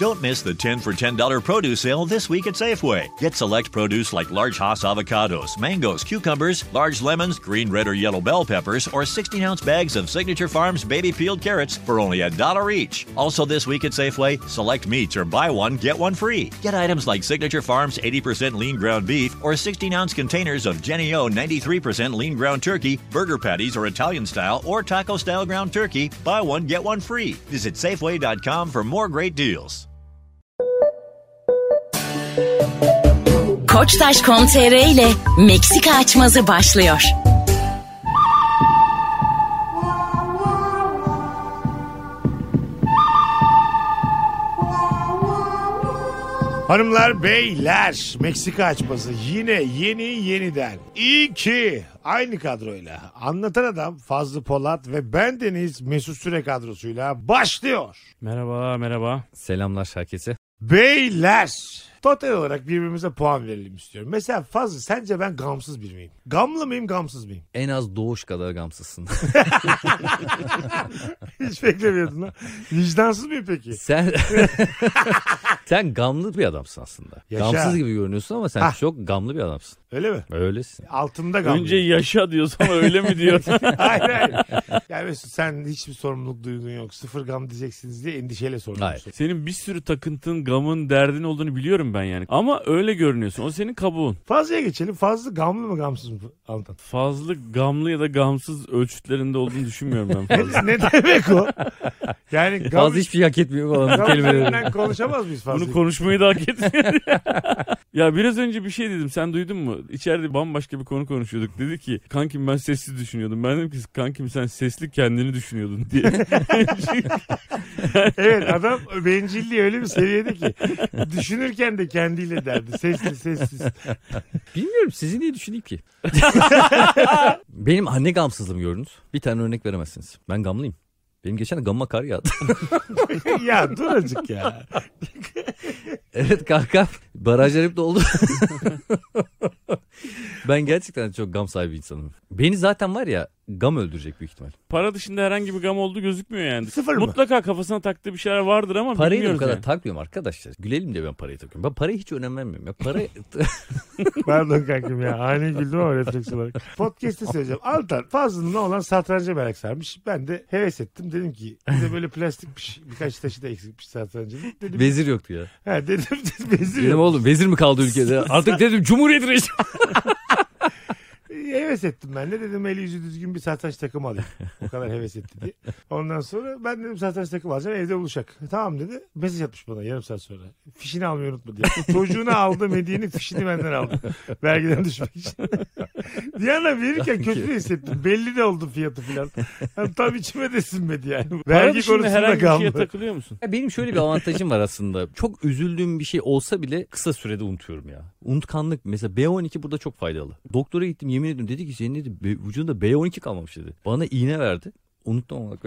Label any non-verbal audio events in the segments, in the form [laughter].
Don't miss the 10 for $10 produce sale this week at Safeway. Get select produce like large Hass avocados, mangoes, cucumbers, large lemons, green, red, or yellow bell peppers, or 16 ounce bags of Signature Farms baby peeled carrots for only a dollar each. Also, this week at Safeway, select meats or buy one, get one free. Get items like Signature Farms 80% lean ground beef or 16 ounce containers of Jenny O 93% lean ground turkey, burger patties or Italian style or taco style ground turkey. Buy one, get one free. Visit Safeway.com for more great deals. Koçtaş.com.tr ile Meksika açmazı başlıyor. Hanımlar beyler Meksika açması yine yeni yeniden. İyi ki aynı kadroyla anlatan adam Fazlı Polat ve bendeniz Mesut Süre kadrosuyla başlıyor. Merhaba merhaba. Selamlar herkese. Beyler total olarak birbirimize puan verelim istiyorum. Mesela Fazlı sence ben gamsız bir miyim? Gamlı mıyım gamsız mıyım? En az doğuş kadar gamsızsın. [laughs] Hiç beklemiyordun ha. Vicdansız mıyım peki? sen [laughs] sen gamlı bir adamsın aslında. Yaşa. Gamsız gibi görünüyorsun ama sen Hah. çok gamlı bir adamsın. Öyle mi? Öylesin. Altında gamlı. Önce yaşa diyor sonra öyle mi diyor? [laughs] hayır hayır. Yani Mesut sen hiçbir sorumluluk duygun yok. Sıfır gam diyeceksiniz diye endişeyle soruyorum. Hayır. Senin bir sürü takıntın, gamın, derdin olduğunu biliyorum ben yani. Ama öyle görünüyorsun. O senin kabuğun. Fazlaya geçelim. Fazla gamlı mı gamsız mı? Anlatan. Fazla gamlı ya da gamsız ölçütlerinde olduğunu düşünmüyorum ben [laughs] fazla. ne demek o? Yani [laughs] gam, Fazla hiçbir şey hak etmiyor falan bu kelimeleri. konuşamaz mıyız fazla? Bunu konuşmayı da hak [laughs] etmiyor. ya biraz önce bir şey dedim. Sen duydun mu? İçeride bambaşka bir konu konuşuyorduk. Dedi ki kankim ben sessiz düşünüyordum. Ben dedim ki kankim sen sesli kendini düşünüyordun diye. evet adam bencilliği öyle bir seviyede ki. Düşünürken de kendiyle derdi. Sessiz sessiz. [laughs] Bilmiyorum sizi niye düşüneyim ki? [laughs] Benim anne gamsızlığımı gördünüz. Bir tane örnek veremezsiniz. Ben gamlıyım. Benim geçen gamma kar yağdı. [laughs] ya dur azıcık ya. evet kanka. Barajlar hep doldu. [laughs] ben gerçekten çok gam sahibi insanım. Beni zaten var ya gam öldürecek büyük ihtimal. Para dışında herhangi bir gam olduğu gözükmüyor yani. Sıfır mı? Mutlaka kafasına taktığı bir şeyler vardır ama Parayı bilmiyoruz kadar yani. takmıyorum arkadaşlar. Gülelim diye ben parayı takıyorum. Ben paraya hiç önem vermiyorum. Ya para [laughs] Pardon kankim ya. Ani güldüm ama refleks olarak. Podcast'te söyleyeceğim. Altan Fazlı'nın olan satranca merak sarmış. Ben de heves ettim. Dedim ki bir de böyle plastikmiş. Birkaç taşı da eksikmiş satrancının. Dedim, vezir yoktu ya. ha, dedim, [laughs] dedim yok. Oğlum vezir mi kaldı ülkede? [laughs] Artık dedim cumhuriyet reisi. [laughs] Heves ettim ben de dedim eli yüzü düzgün bir satranç takımı alayım. O kadar heves etti diye. Ondan sonra ben dedim satranç takımı alacağım evde buluşak. Tamam dedi. Mesaj atmış bana yarım saat sonra. Fişini almayı unutma diye. Çocuğuna aldığım hediyenin fişini benden aldı. Vergiden düşmek için. Bir yandan verirken kötü de hissettim. Belli de oldu fiyatı filan. Yani tam içime de sinmedi yani. Para Vergi dışında konusunda herhangi bir şeye kaldı. takılıyor musun? Ya benim şöyle bir avantajım var aslında. Çok üzüldüğüm bir şey olsa bile kısa sürede unutuyorum ya. Unutkanlık mesela B12 burada çok faydalı. Doktora gittim yemin ediyorum dedi ki senin dedi "B- vücudunda B12 kalmamış dedi. Bana iğne verdi. Unuttum [laughs]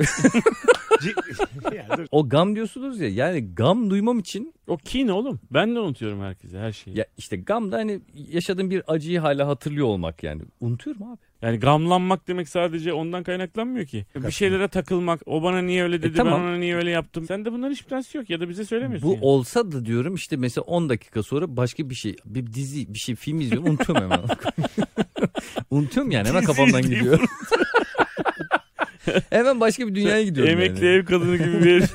dur. o gam diyorsunuz ya yani gam duymam için O ki ne oğlum? Ben de unutuyorum herkese her şeyi. ya işte gam da hani yaşadığım bir acıyı hala hatırlıyor olmak yani. Unutuyorum abi. Yani gamlanmak demek sadece ondan kaynaklanmıyor ki. Bir şeylere takılmak, o bana niye öyle dedi, tamam. ben ona niye öyle yaptım. Sende bunların hiçbir tanesi yok ya da bize söylemiyorsun. Bu yani. olsa da diyorum işte mesela 10 dakika sonra başka bir şey bir dizi bir şey film izliyorum unutuyorum hemen. [laughs] unutuyorum yani hemen kafamdan gidiyor. [laughs] [laughs] hemen başka bir dünyaya gidiyorum Emekli yani. ev kadını gibi bir [laughs]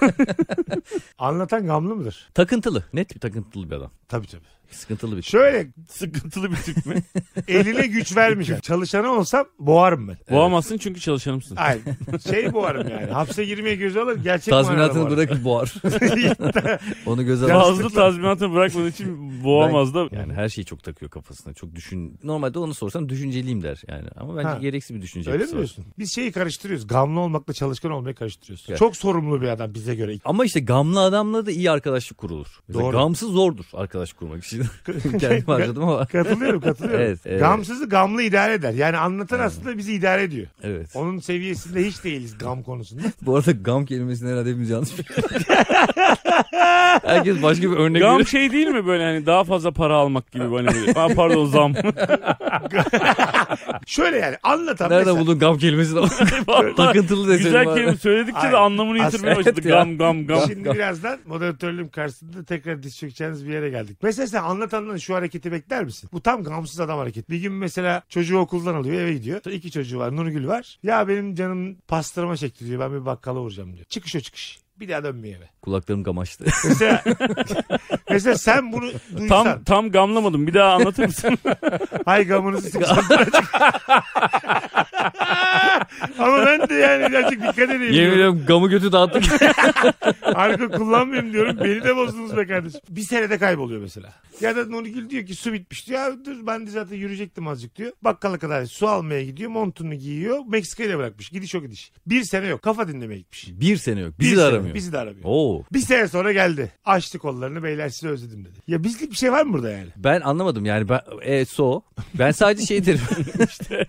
[laughs] Anlatan gamlı mıdır? Takıntılı. Net bir takıntılı bir adam. Tabii tabii. Sıkıntılı bir Şöyle sıkıntılı bir tip mi? [laughs] eline güç vermişim. Çalışanı olsam boğarım ben. Boğamazsın çünkü çalışanımsın. Hayır. Şey boğarım yani. Hapse girmeye göze alır. Gerçek Tazminatını manada bırakıp boğar. [laughs] Onu göze Ya- alır. Fazla tazminatını bırakmadığı için boğamaz da. Yani her şeyi çok takıyor kafasına. Çok düşün. Normalde onu sorsam düşünceliyim der yani. Ama bence Ha. gereksiz bir düşünce Öyle mi yapısı var. diyorsun? Biz şeyi karıştırıyoruz. Gamlı olmakla çalışkan olmayı karıştırıyoruz. Evet. Çok sorumlu bir adam bize göre. Ama işte gamlı adamla da iyi arkadaşlık kurulur. Mesela Doğru. Gamsız zordur arkadaş kurmak. İşte için. [laughs] Kendim harcadım ama. Katılıyorum katılıyorum. Evet, evet. Gamsızı gamlı idare eder. Yani anlatan aslında bizi idare ediyor. Evet. Onun seviyesinde hiç değiliz gam konusunda. [laughs] Bu arada gam kelimesini herhalde hepimiz yanlış biliyoruz. [laughs] Herkes başka bir örnek Gam veriyor. şey değil mi böyle hani daha fazla para almak gibi hani böyle. Ha, pardon zam. Şöyle yani anlatan Nereden mesela. buldun gam kelimesini? Vallahi Takıntılı desenim Güzel kelime söyledikçe Hayır. de anlamını yitirmeye ya. Gam gam gam. Şimdi birazdan moderatörlüğüm karşısında tekrar diz çökeceğiniz bir yere geldik. Mesela sen anlatandan şu hareketi bekler misin? Bu tam gamsız adam hareketi. Bir gün mesela çocuğu okuldan alıyor eve gidiyor. İki çocuğu var Nurgül var. Ya benim canım pastırma çekti diyor ben bir bakkala uğrayacağım diyor. Çıkış o çıkış. Bir daha dönmüyor eve. Kulaklarım gamaştı. Mesela, [laughs] mesela sen bunu duysan. Tam tam gamlamadım. Bir daha anlatır mısın? [laughs] Hay gamınızı sıksan. [laughs] [laughs] Ama ben de yani birazcık dikkat edeyim. Yemin diyorum. ediyorum gamı götü dağıttık. [laughs] Alkol kullanmayayım diyorum. Beni de bozdunuz be kardeşim. Bir senede kayboluyor mesela. Ya da Nurgül diyor ki su bitmiş diyor. Ya dur ben de zaten yürüyecektim azıcık diyor. Bakkala kadar su almaya gidiyor. Montunu giyiyor. Meksika'ya bırakmış. Gidiş o gidiş. Bir sene yok. Kafa dinlemeye gitmiş. bir sene yok. Bir Bizi de sene, aramıyor. Bizi de aramıyor. Oo. Bir sene sonra geldi. Açtı kollarını beyler sizi özledim dedi. Ya bizlik bir şey var mı burada yani? Ben anlamadım yani ben e, so ben sadece şey derim. [laughs]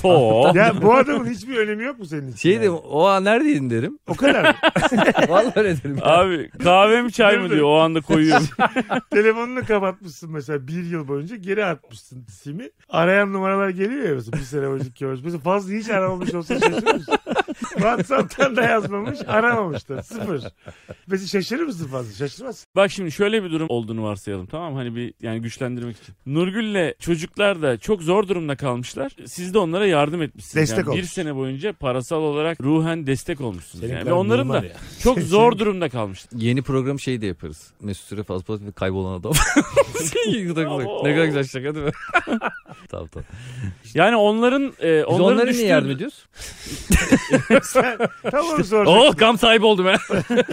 So. Ya bu adamın hiçbir önemi yok mu senin için? şey yani? derim o an neredeydin derim. O kadar. [laughs] Vallahi öyle derim. Abi kahve mi çay mı diyor o anda koyuyorum. [laughs] Telefonunu kapatmışsın mesela bir yıl boyunca geri atmışsın simi. Arayan numaralar geliyor ya mesela bir sene boyunca iki boyunca. Mesela fazla hiç aramamış olsa şaşırır mısın? [laughs] WhatsApp'tan da yazmamış aramamış da sıfır. Mesela şaşırır mısın fazla? Şaşırmazsın. Bak şimdi şöyle bir durum olduğunu varsayalım tamam mı? Hani bir yani güçlendirmek için. Nurgül'le çocuklar da çok zor durumda kalmışlar. Siz de onlara yardım etmişsiniz. Destek yani bir sene boyunca parasal olarak ruhen destek olmuşsunuz. Yani. Ve onların mimar da ya. [laughs] çok [laughs] zor durumda kalmışlar. Yeni program şey de yaparız. Mesut Süre fazla Polat ve kaybolan adam. [laughs] ne kadar güzel şaka değil mi? tamam tamam. Yani onların e, Biz onların onlara düştüğü- niye yardım ediyoruz? Sen, tam onu soracaktım. Oh gam sahibi oldum ha.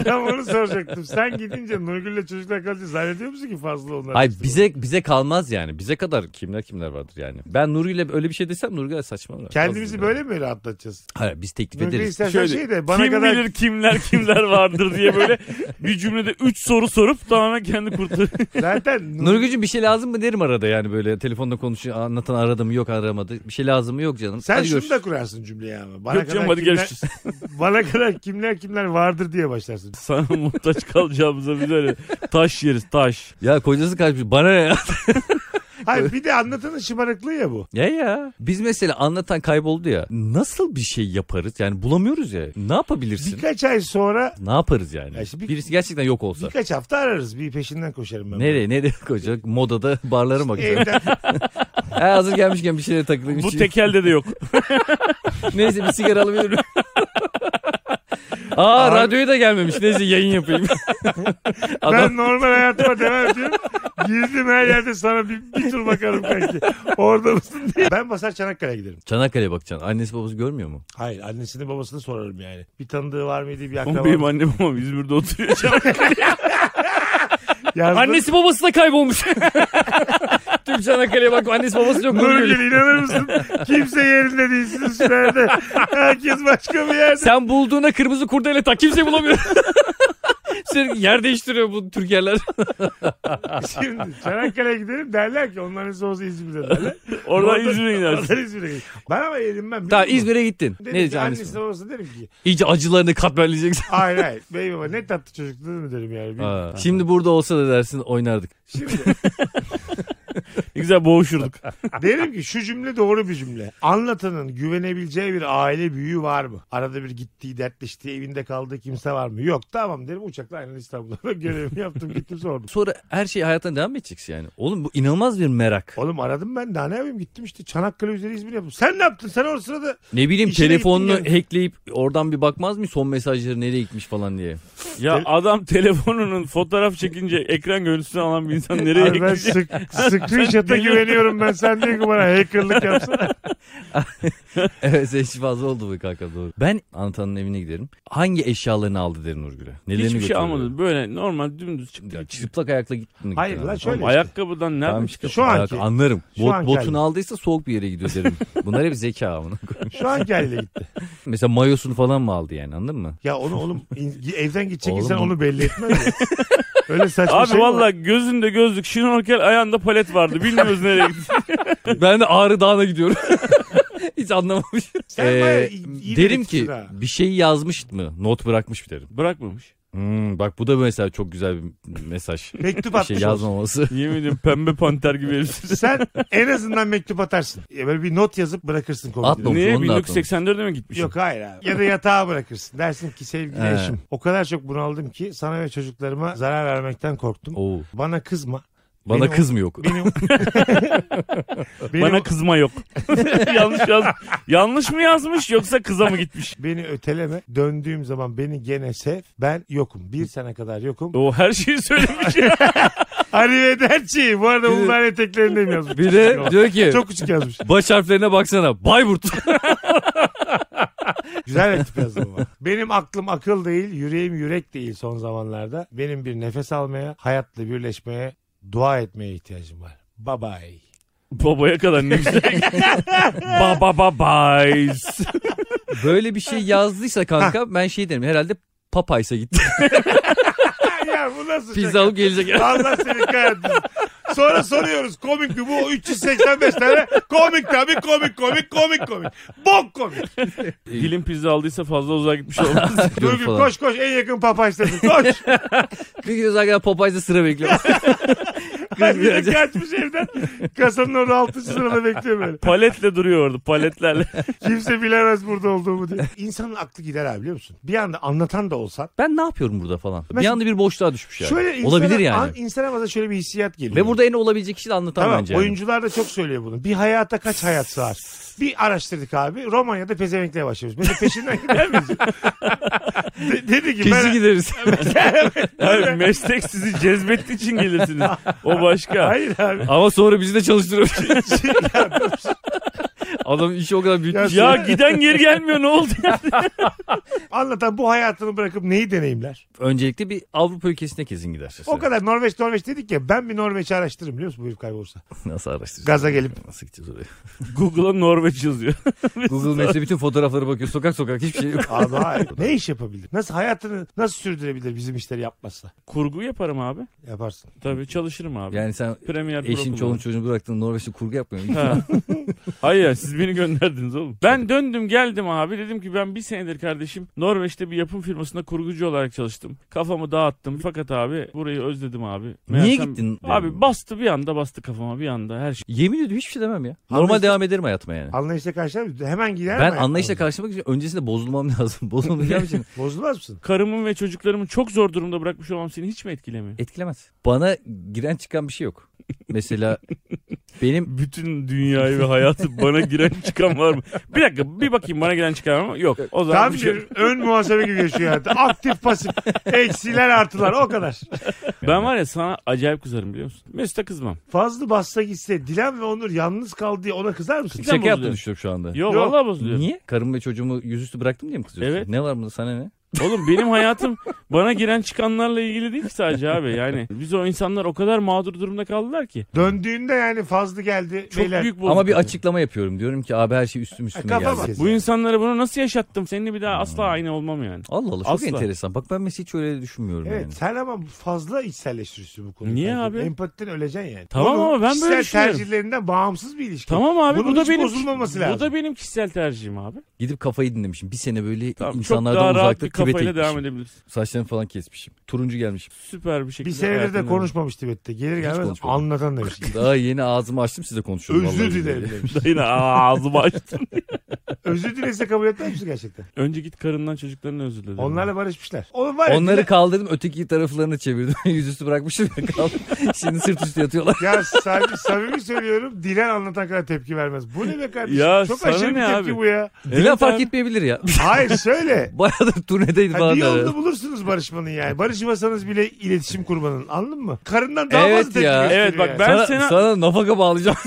Tam onu soracaktım. Sen gidince Nurgül'le çocuklar kalınca zannediyor musun ki fazla onlar? Hayır bize bize kalmaz yani. Bize kadar kimler kimler vardır yani. Ben Nuri'yle öyle bir şey desem Nuri saçmalar. Kendimizi böyle mi rahatlatacağız? Hayır biz teklif Nurgül ederiz. istersen Şöyle, şey de bana Kim kadar bilir kimler kimler vardır diye böyle [laughs] bir cümlede 3 soru sorup tamamen kendi kurtarıyor. [laughs] zaten Nur- Nurgül'cüm bir şey lazım mı derim arada yani böyle telefonda konuşuyor anlatan aradı mı yok aramadı. Bir şey lazım mı yok canım. sen Hadi şunu görüşürüz. da kurarsın cümleye ama. Bana Yok kadar canım hadi kimler, görüşürüz. [laughs] Bana kadar kimler kimler vardır diye başlarsın. Sana muhtaç kalacağımıza bir öyle taş yeriz taş. Ya kocası kaçmış bana ne ya? Hayır bir de anlatanın şımarıklığı ya bu. ya ya. Biz mesela anlatan kayboldu ya. Nasıl bir şey yaparız? Yani bulamıyoruz ya. Ne yapabilirsin? Birkaç ay sonra Ne yaparız yani? Ya işte bir- Birisi gerçekten yok olsa. birkaç hafta ararız. Bir peşinden koşarım ben. Nereye nereye koyacak? Modada barlara mı bakacak? Evden [laughs] ha, hazır gelmişken bir şeyle takılayım. Bu tekelde de yok. [laughs] Neyse bir sigara alabilirim. [laughs] Aa radyoya da gelmemiş. Neyse yayın yapayım. [laughs] Adam ben normal hayatıma devam ediyorum. Girdim her yerde sana bir, bir tur bakarım kanki. Orada mısın diye. Ben basar Çanakkale'ye giderim. Çanakkale'ye bakacaksın. Annesi babası görmüyor mu? Hayır annesini babasını sorarım yani. Bir tanıdığı var mıydı bir Oğlum akraba. benim annem ama İzmir'de oturuyor. [laughs] Yazdım. Annesi babası da kaybolmuş. [laughs] Tüm Çanakkale'ye bak annesi babası yok. Nurgül inanır mısın? Kimse yerinde değil sizin sürede. Herkes başka bir yerde. Sen bulduğuna kırmızı kurdele tak kimse bulamıyor. [laughs] Sürekli yer değiştiriyor bu Türkiye'ler. Şimdi Çanakkale'ye gidelim derler ki onların soğusu İzmir'de derler. Oradan İzmir'e gidersin. Oradan İzmir'e gidelim. Ben ama yedim ben. Tamam? İzmir'e gittin. Dedim Ne ki diyeceksin annesi annesi? babası derim ki. İyice acılarını katmerleyeceksin. Hayır hayır. Bey baba ne tatlı çocuk değil mi derim yani. Aa, Şimdi burada olsa da dersin oynardık. Şimdi [laughs] Ne güzel boğuşurduk. [laughs] derim ki şu cümle doğru bir cümle. Anlatanın güvenebileceği bir aile büyüğü var mı? Arada bir gittiği, dertleştiği, evinde kaldığı kimse var mı? Yok tamam derim uçakla aynen İstanbul'a [laughs] görevimi yaptım gittim sordum. Sonra her şey hayatına devam edeceksin yani. Oğlum bu inanılmaz bir merak. Oğlum aradım ben daha ne yapayım gittim işte Çanakkale üzeri İzmir yaptım. Sen ne yaptın? Sen o sırada Ne bileyim İşine telefonunu gittin yani. hackleyip oradan bir bakmaz mı son mesajları nereye gitmiş falan diye. Ya adam [laughs] telefonunun fotoğraf çekince ekran görüntüsünü alan bir insan nereye Abi ben gidecek? sık, screenshot hayatta güveniyorum ben. Sen diyor ki bana hackerlık yapsana. [laughs] evet hiç fazla oldu bu kanka doğru. Ben Antalya'nın evine giderim. Hangi eşyalarını aldı derim Nurgül'e? Nelerini Hiçbir şey götürdü? almadım. Böyle normal dümdüz çıktı. Ya, çıplak ayakla gittin. Hayır lan şöyle işte. ayakkabıdan nereden Tamam çıktı? Şu anki- Ayak- anlarım. şu Bot, anki botunu halde. aldıysa soğuk bir yere gidiyor derim. [laughs] Bunlar hep zeka amına koyayım. Şu anki haliyle gitti. [laughs] Mesela mayosunu falan mı aldı yani anladın mı? Ya onu oğlum in- evden gidecek Oğlum insan bu- onu belli etmez mi? Öyle saçma Abi şey mi var? gözünde gözlük, şnorkel, ayağında palet vardı. Bilmiyoruz nereye [laughs] gitti. ben de Ağrı Dağı'na gidiyorum. [laughs] Hiç anlamamış. Sen Ee, derim ki ha. bir şey yazmış mı? Not bırakmış mı derim. Bırakmamış. Hmm, bak bu da mesela çok güzel bir mesaj. [laughs] Mektup bir atmış şey yazmaması. Yemin ediyorum pembe panter gibi herifsin. Sen en azından mektup atarsın. Ya böyle bir not yazıp bırakırsın komikleri. Atma. Niye? onu da 1984'e mi gitmişsin? Yok hayır abi. Ya da yatağa bırakırsın. Dersin ki sevgili He. eşim. O kadar çok bunaldım ki sana ve çocuklarıma zarar vermekten korktum. Oo. Bana kızma. Bana Benim- kız mı yok? Benim, [laughs] benim, Bana kızma yok. [laughs] Yanlış yaz. Yanlış mı yazmış yoksa kıza mı gitmiş? beni öteleme. Döndüğüm zaman beni gene sev. Ben yokum. Bir sene kadar yokum. O her şeyi söylemiş. Arrivederci. [laughs] Bu arada bunlar eteklerindeyim yazmış. Bir de diyor ki Çok küçük yazmış. baş harflerine baksana. Bayburt. Güzel mektup yazdım ama. Benim aklım akıl değil, yüreğim yürek değil son zamanlarda. Benim bir nefes almaya, hayatla birleşmeye, dua etmeye ihtiyacım var. Bye bye. Babaya kadar ne güzel. [laughs] Baba babayız. Böyle bir şey yazdıysa kanka ben şey derim. Herhalde Popeyes'a gitti. [laughs] ya bu nasıl Pizza şaka? alıp gelecek. Allah seni kahretsin. Sonra soruyoruz komik mi bu 385 tane komik tabii komik komik komik komik. Bok komik. Dilim pizza aldıysa fazla uzağa gitmiş [laughs] olmaz. Nurgül falan. koş koş en yakın papaj dedi. Koş. Bir gün zaten Popeyes'te sıra bekliyor. [laughs] Bir de kaçmış evden. Kasanın orada 6. sırada bekliyor böyle. Paletle duruyor orada paletlerle. [laughs] Kimse bilemez burada olduğumu diye. İnsanın aklı gider abi biliyor musun? Bir anda anlatan da olsan. ben ne yapıyorum burada falan. Bir Mesela- anda bir boşluğa düşmüş yani. Şöyle insana, Olabilir yani. An, insana bazen şöyle bir hissiyat geliyor. Ve burada en olabilecek kişi de anlatan Tamam bence. yani. oyuncular da çok söylüyor bunu. Bir hayata kaç hayat sığar? Bir araştırdık abi. Romanya'da pezevenkliğe başlıyoruz. Böyle peşinden [laughs] gider miyiz? De- dedi ki Kesin ben... gideriz. [laughs] Hayır, meslek sizi cezbettiği için gelirsiniz. O başka. Hayır abi. Ama sonra bizi de çalıştırıyor. [laughs] [laughs] Adam işi o kadar büyütmüş. Ya- Ya giden geri gelmiyor ne oldu ya? [laughs] Anlatan bu hayatını bırakıp neyi deneyimler? Öncelikle bir Avrupa ülkesine kesin gider. O kadar Norveç Norveç dedik ya ben bir Norveç'i araştırırım biliyor musun bu herif kaybolsa. [laughs] Nasıl araştıracağız? Gaza gelip. Nasıl gideceğiz oraya? [laughs] Google'a Norveç yazıyor. Google Maps'te bütün fotoğraflara bakıyor. Sokak sokak hiçbir şey yok. Abi hayır. ne iş yapabilir? Nasıl hayatını nasıl sürdürebilir bizim işleri yapmazsa? Kurgu yaparım abi. Yaparsın. Tabii çalışırım abi. Yani sen Premier eşin çoluğun çocuğunu bıraktın Norveç'te kurgu yapmıyor musun? Ha. Hayır siz beni gönderdiniz oğlum. Ben döndüm geldim abi dedim ki ben bir senedir kardeşim Norveç'te bir yapım firmasında kurgucu olarak çalıştım. Kafamı dağıttım fakat abi burayı özledim abi. Niye Meğersem- gittin? Abi bastı bir anda bastı kafama bir anda her şey. Yemin ediyorum hiçbir şey demem ya. Normal Anlaştık. devam ederim hayatıma yani. Anlayışla karşılar mısın? Hemen gider Ben mi? anlayışla karşılamak için öncesinde bozulmam [laughs] lazım. Bozulmayacağım için [laughs] Bozulmaz mısın? Karımın ve çocuklarımı çok zor durumda bırakmış olmam seni hiç mi etkilemiyor? etkilemez. Bana giren çıkan bir şey yok. Mesela benim Bütün dünyayı ve hayatı bana giren çıkan var mı? Bir dakika bir bakayım bana giren çıkan var mı? Yok. O zaman Tam bir şey- bir ön muhasebe gibi yaşıyor hayatı. Aktif pasif. Eksiler artılar o kadar. Ben var ya sana acayip kızarım biliyor musun? Mesut'a kızmam. Fazla bassa gitse Dilan ve Onur yalnız kaldı diye ona kızar mısın? Şaka yaptığını bozuluyor. düşünüyorum şu anda. Yok, Yok. vallahi bozuluyor. Niye? Karım ve çocuğumu yüzüstü bıraktım diye mi kızıyorsun? Evet. Ne var bunda sana ne? Oğlum benim hayatım bana giren çıkanlarla ilgili değil ki sadece abi. Yani biz o insanlar o kadar mağdur durumda kaldılar ki. Döndüğünde yani fazla geldi. Çok beyler. büyük bozukluk. Ama bir açıklama yapıyorum. Diyorum ki abi her şey üstüm üstüme Kafa geldi. bak. Bu insanlara bunu nasıl yaşattım? Seninle bir daha asla aynı olmam yani. Allah Allah çok Asla. enteresan. Bak ben mesela hiç öyle düşünmüyorum Evet yani. sen ama fazla içselleştiriyorsun bu konuyu. Niye abi? Empatiden öleceksin yani. Tamam ama ben böyle kişisel düşünüyorum. tercihlerinden bağımsız bir ilişki. Tamam abi Bunun bu da hiç benim bozulmaması bu lazım. da benim kişisel tercihim abi. Gidip kafayı dinlemişim. Bir sene böyle Tamam, çok insanlardan daha rahat uzakta bir Tibet'e kafayla devam gitmişim. edebilirsin. Saçlarımı falan kesmişim. Turuncu gelmişim. Süper bir şekilde. Bir senedir de hayatını- konuşmamış Tibet'te. Gelir gelmez konuşmadım. anlatan demiş. Daha yeni ağzımı açtım size konuşuyorum. Özür vallahi dilerim demiş. [laughs] Yine ağzımı açtım. [laughs] Özür dilese kabul etmez misin gerçekten? Önce git karından çocuklarına özür dilerim. Onlarla barışmışlar. Onun var ya, Onları Dilan- kaldırdım öteki taraflarını çevirdim. [laughs] Yüzüstü bırakmışım ya. Şimdi sırt üstü yatıyorlar. Ya samimi, samimi söylüyorum Dilan anlatan kadar tepki vermez. Bu ne be kardeşim? Ya Çok sana aşırı bir ne tepki abi? bu ya. Dilan fark abi. etmeyebilir ya. [laughs] Hayır söyle. Bayağıdır turnedeydi Ha, bir yolunu bulursunuz barışmanın yani. Barışmasanız bile iletişim kurmanın. Anladın mı? Karından daha Evet fazla tepki ya. gösteriyor Evet, bak yani. ben- sana, sana- sana nafaka bağlayacağım. [laughs]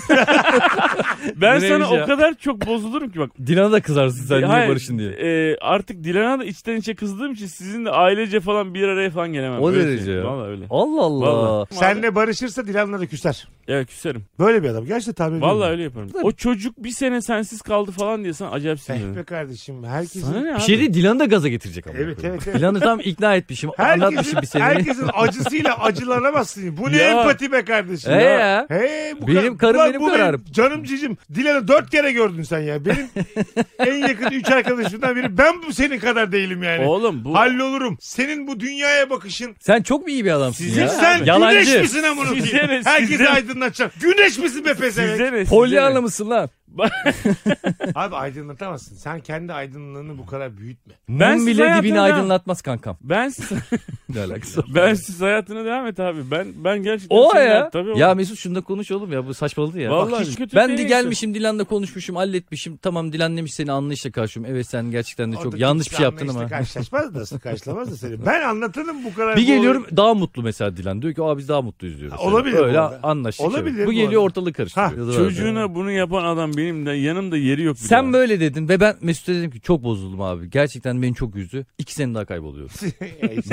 Ben Bu sana neymiş ya? o kadar çok bozulurum ki bak. Dilan'a da kızarsın sen niye Hayır, barışın diye. e, artık Dilan'a da içten içe kızdığım için sizinle ailece falan bir araya falan gelemem. O Öyle derece ya. Vallahi öyle. Allah Allah. Vallahi. Senle barışırsa Dilan'la da küser. Evet küserim. Böyle bir adam. Gerçekten tahmin ediyorum. Vallahi öyle yaparım. O çocuk bir sene sensiz kaldı falan diye sana acayip Eh sinirlenir. be kardeşim. Herkesin... Sana ne Bir şey abi? değil Dilan'ı da gaza getirecek ama. Evet evet evet. Dilan'ı tam ikna etmişim. anlatmışım Herkesin, bir seneni. herkesin acısıyla acılanamazsın. Bu ne Ya. empati be kardeşim. He ya. He, bu Benim ka- karım benim kararım. Canım cicim. Dilan'ı dört kere gördün sen ya. Benim [laughs] en yakın üç arkadaşımdan biri. Ben bu senin kadar değilim yani. Oğlum bu Hallolurum. Senin bu dünyaya bakışın. Sen çok mu iyi bir adamsın Sizin ya? Sen güneş Yalancı. misin amına koyayım? Herkesi aydınlatacak. Güneş misin be pezevenk? size Pollyanna ne? mısın lan? [laughs] Abi aydınlatamazsın. Sen kendi aydınlığını bu kadar büyütme. Ben Mum siz bile dibini aydınlatmaz kankam. Ben siz, [laughs] Ne alakası var? ben siz hayatına devam et abi. Ben ben gerçekten O seninle- ya. Tabii Ya. Mesut şunda konuş oğlum ya bu saçmaladı ya. Vallahi Bak hiç- kötü ben de değilsin. gelmişim Dilan'la konuşmuşum halletmişim. Tamam Dilan demiş seni anlayışla karşılıyorum. Evet sen gerçekten de çok yanlış bir şey yaptın anlayışla ama. Karşılaşmaz da karşılamaz da seni. Ben anlatanım bu kadar. Bir bu geliyorum daha mutlu mesela Dilan. Diyor ki aa biz daha mutluyuz diyoruz. Ha, olabilir bu Öyle arada. anlaştık. Olabilir Bu bu geliyor arada. ortalığı karıştırıyor. Da Çocuğuna bunu yapan adam benim de yanımda yeri yok. Sen daha. böyle dedin ve ben Mesut'a dedim ki çok bozuldum abi. Gerçekten beni çok üzdü. İki sene daha kayboluyorum. [laughs]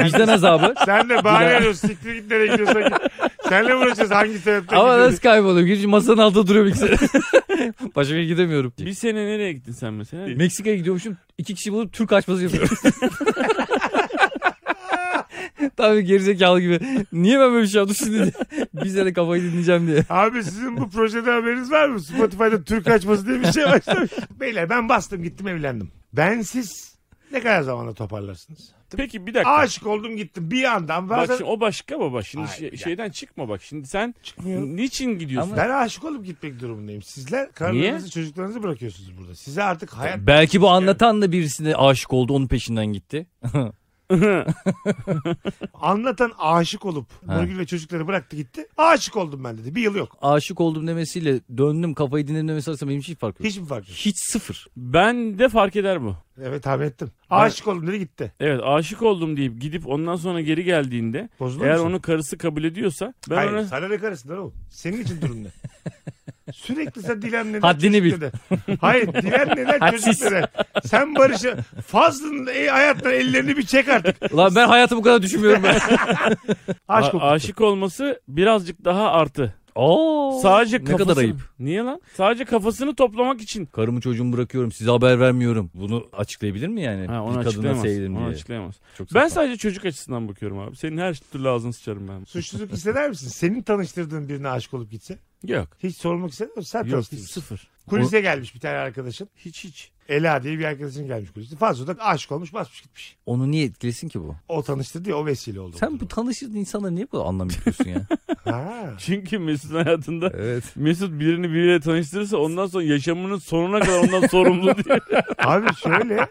Vicdan azabı. sen de bahane arıyorsun. Siktir git nereye gidiyorsan git. Senle uğraşacağız hangi sebepten Ama gidiyorsun? nasıl kayboluyorum? Gidince masanın altında duruyorum iki sene. [laughs] Başka gidemiyorum. Bir sene nereye gittin sen mesela? Meksika'ya gidiyormuşum. İki kişi bulup Türk açması yapıyorum. [laughs] Tabii gerizekalı gibi. Niye ben böyle bir şey yaptım şimdi. [laughs] Bir sene kafayı dinleyeceğim diye. Abi sizin bu projede haberiniz var mı? Spotify'da Türk açması diye bir şey başlamış. [laughs] Beyler ben bastım gittim evlendim. Bensiz ne kadar zamanda toparlarsınız? Peki bir dakika. Aşık oldum gittim bir yandan. Bak Bazen... şimdi o başka baba. Şimdi Hayır, şey- şeyden çıkma bak. Şimdi sen Çıkmıyorum. niçin gidiyorsun? Ben aşık olup gitmek durumundayım. Sizler karılarınızı çocuklarınızı bırakıyorsunuz burada. Size artık hayat... Belki bu anlatan da birisine aşık oldu onun peşinden gitti. [laughs] Anlatan aşık olup Ha. Nurgül ve çocukları bıraktı gitti. Aşık oldum ben dedi. Bir yıl yok. Aşık oldum demesiyle döndüm kafayı dinledim demesi arasında benim hiç fark yok. Hiç mi fark yok? Hiç sıfır. Ben de fark eder bu. Evet tahmin ettim. Aşık oldum dedi gitti. Evet aşık oldum deyip gidip ondan sonra geri geldiğinde Bozulur eğer musun? onu karısı kabul ediyorsa ben Hayır ona sana ne karısın oğlum? Senin için durum ne? [laughs] Sürekli sen Dilan neden Haddini çocuk bil. neden? Hayır Dilan neden çocuk Hadsiz. neden? Sen Barış'a Fazlı'nın e, hayattan ellerini bir çek artık. Ulan ben hayatı bu kadar düşünmüyorum ben. [laughs] Aşk a- aşık olması birazcık daha artı. Oo, Sadece ne kadar ayıp. Niye lan? Sadece kafasını toplamak için. Karımı çocuğumu bırakıyorum size haber vermiyorum. Bunu açıklayabilir mi yani? Ha, onu bir kadına açıklayamaz. sevdim Onu diye. açıklayamaz. Çok Ben saçma. sadece çocuk açısından bakıyorum abi. Senin her türlü ağzını sıçarım ben. Suçluluk hisseder misin? Senin tanıştırdığın birine aşık olup gitse. Yok. Hiç sormak ister misin? Sen Yok sıfır. Kulise gelmiş bir tane arkadaşın. Hiç hiç. Ela diye bir arkadaşın gelmiş kulise. Fazla da aşık olmuş basmış gitmiş. Onu niye etkilesin ki bu? O tanıştırdı ya o vesile oldu. Sen bu tanışırdığın insana niye bu anlam yapıyorsun ya? [laughs] Ha. Çünkü Mesut'un hayatında evet. Mesut birini biriyle tanıştırırsa ondan sonra yaşamının sonuna kadar ondan [laughs] sorumlu diye. Abi şöyle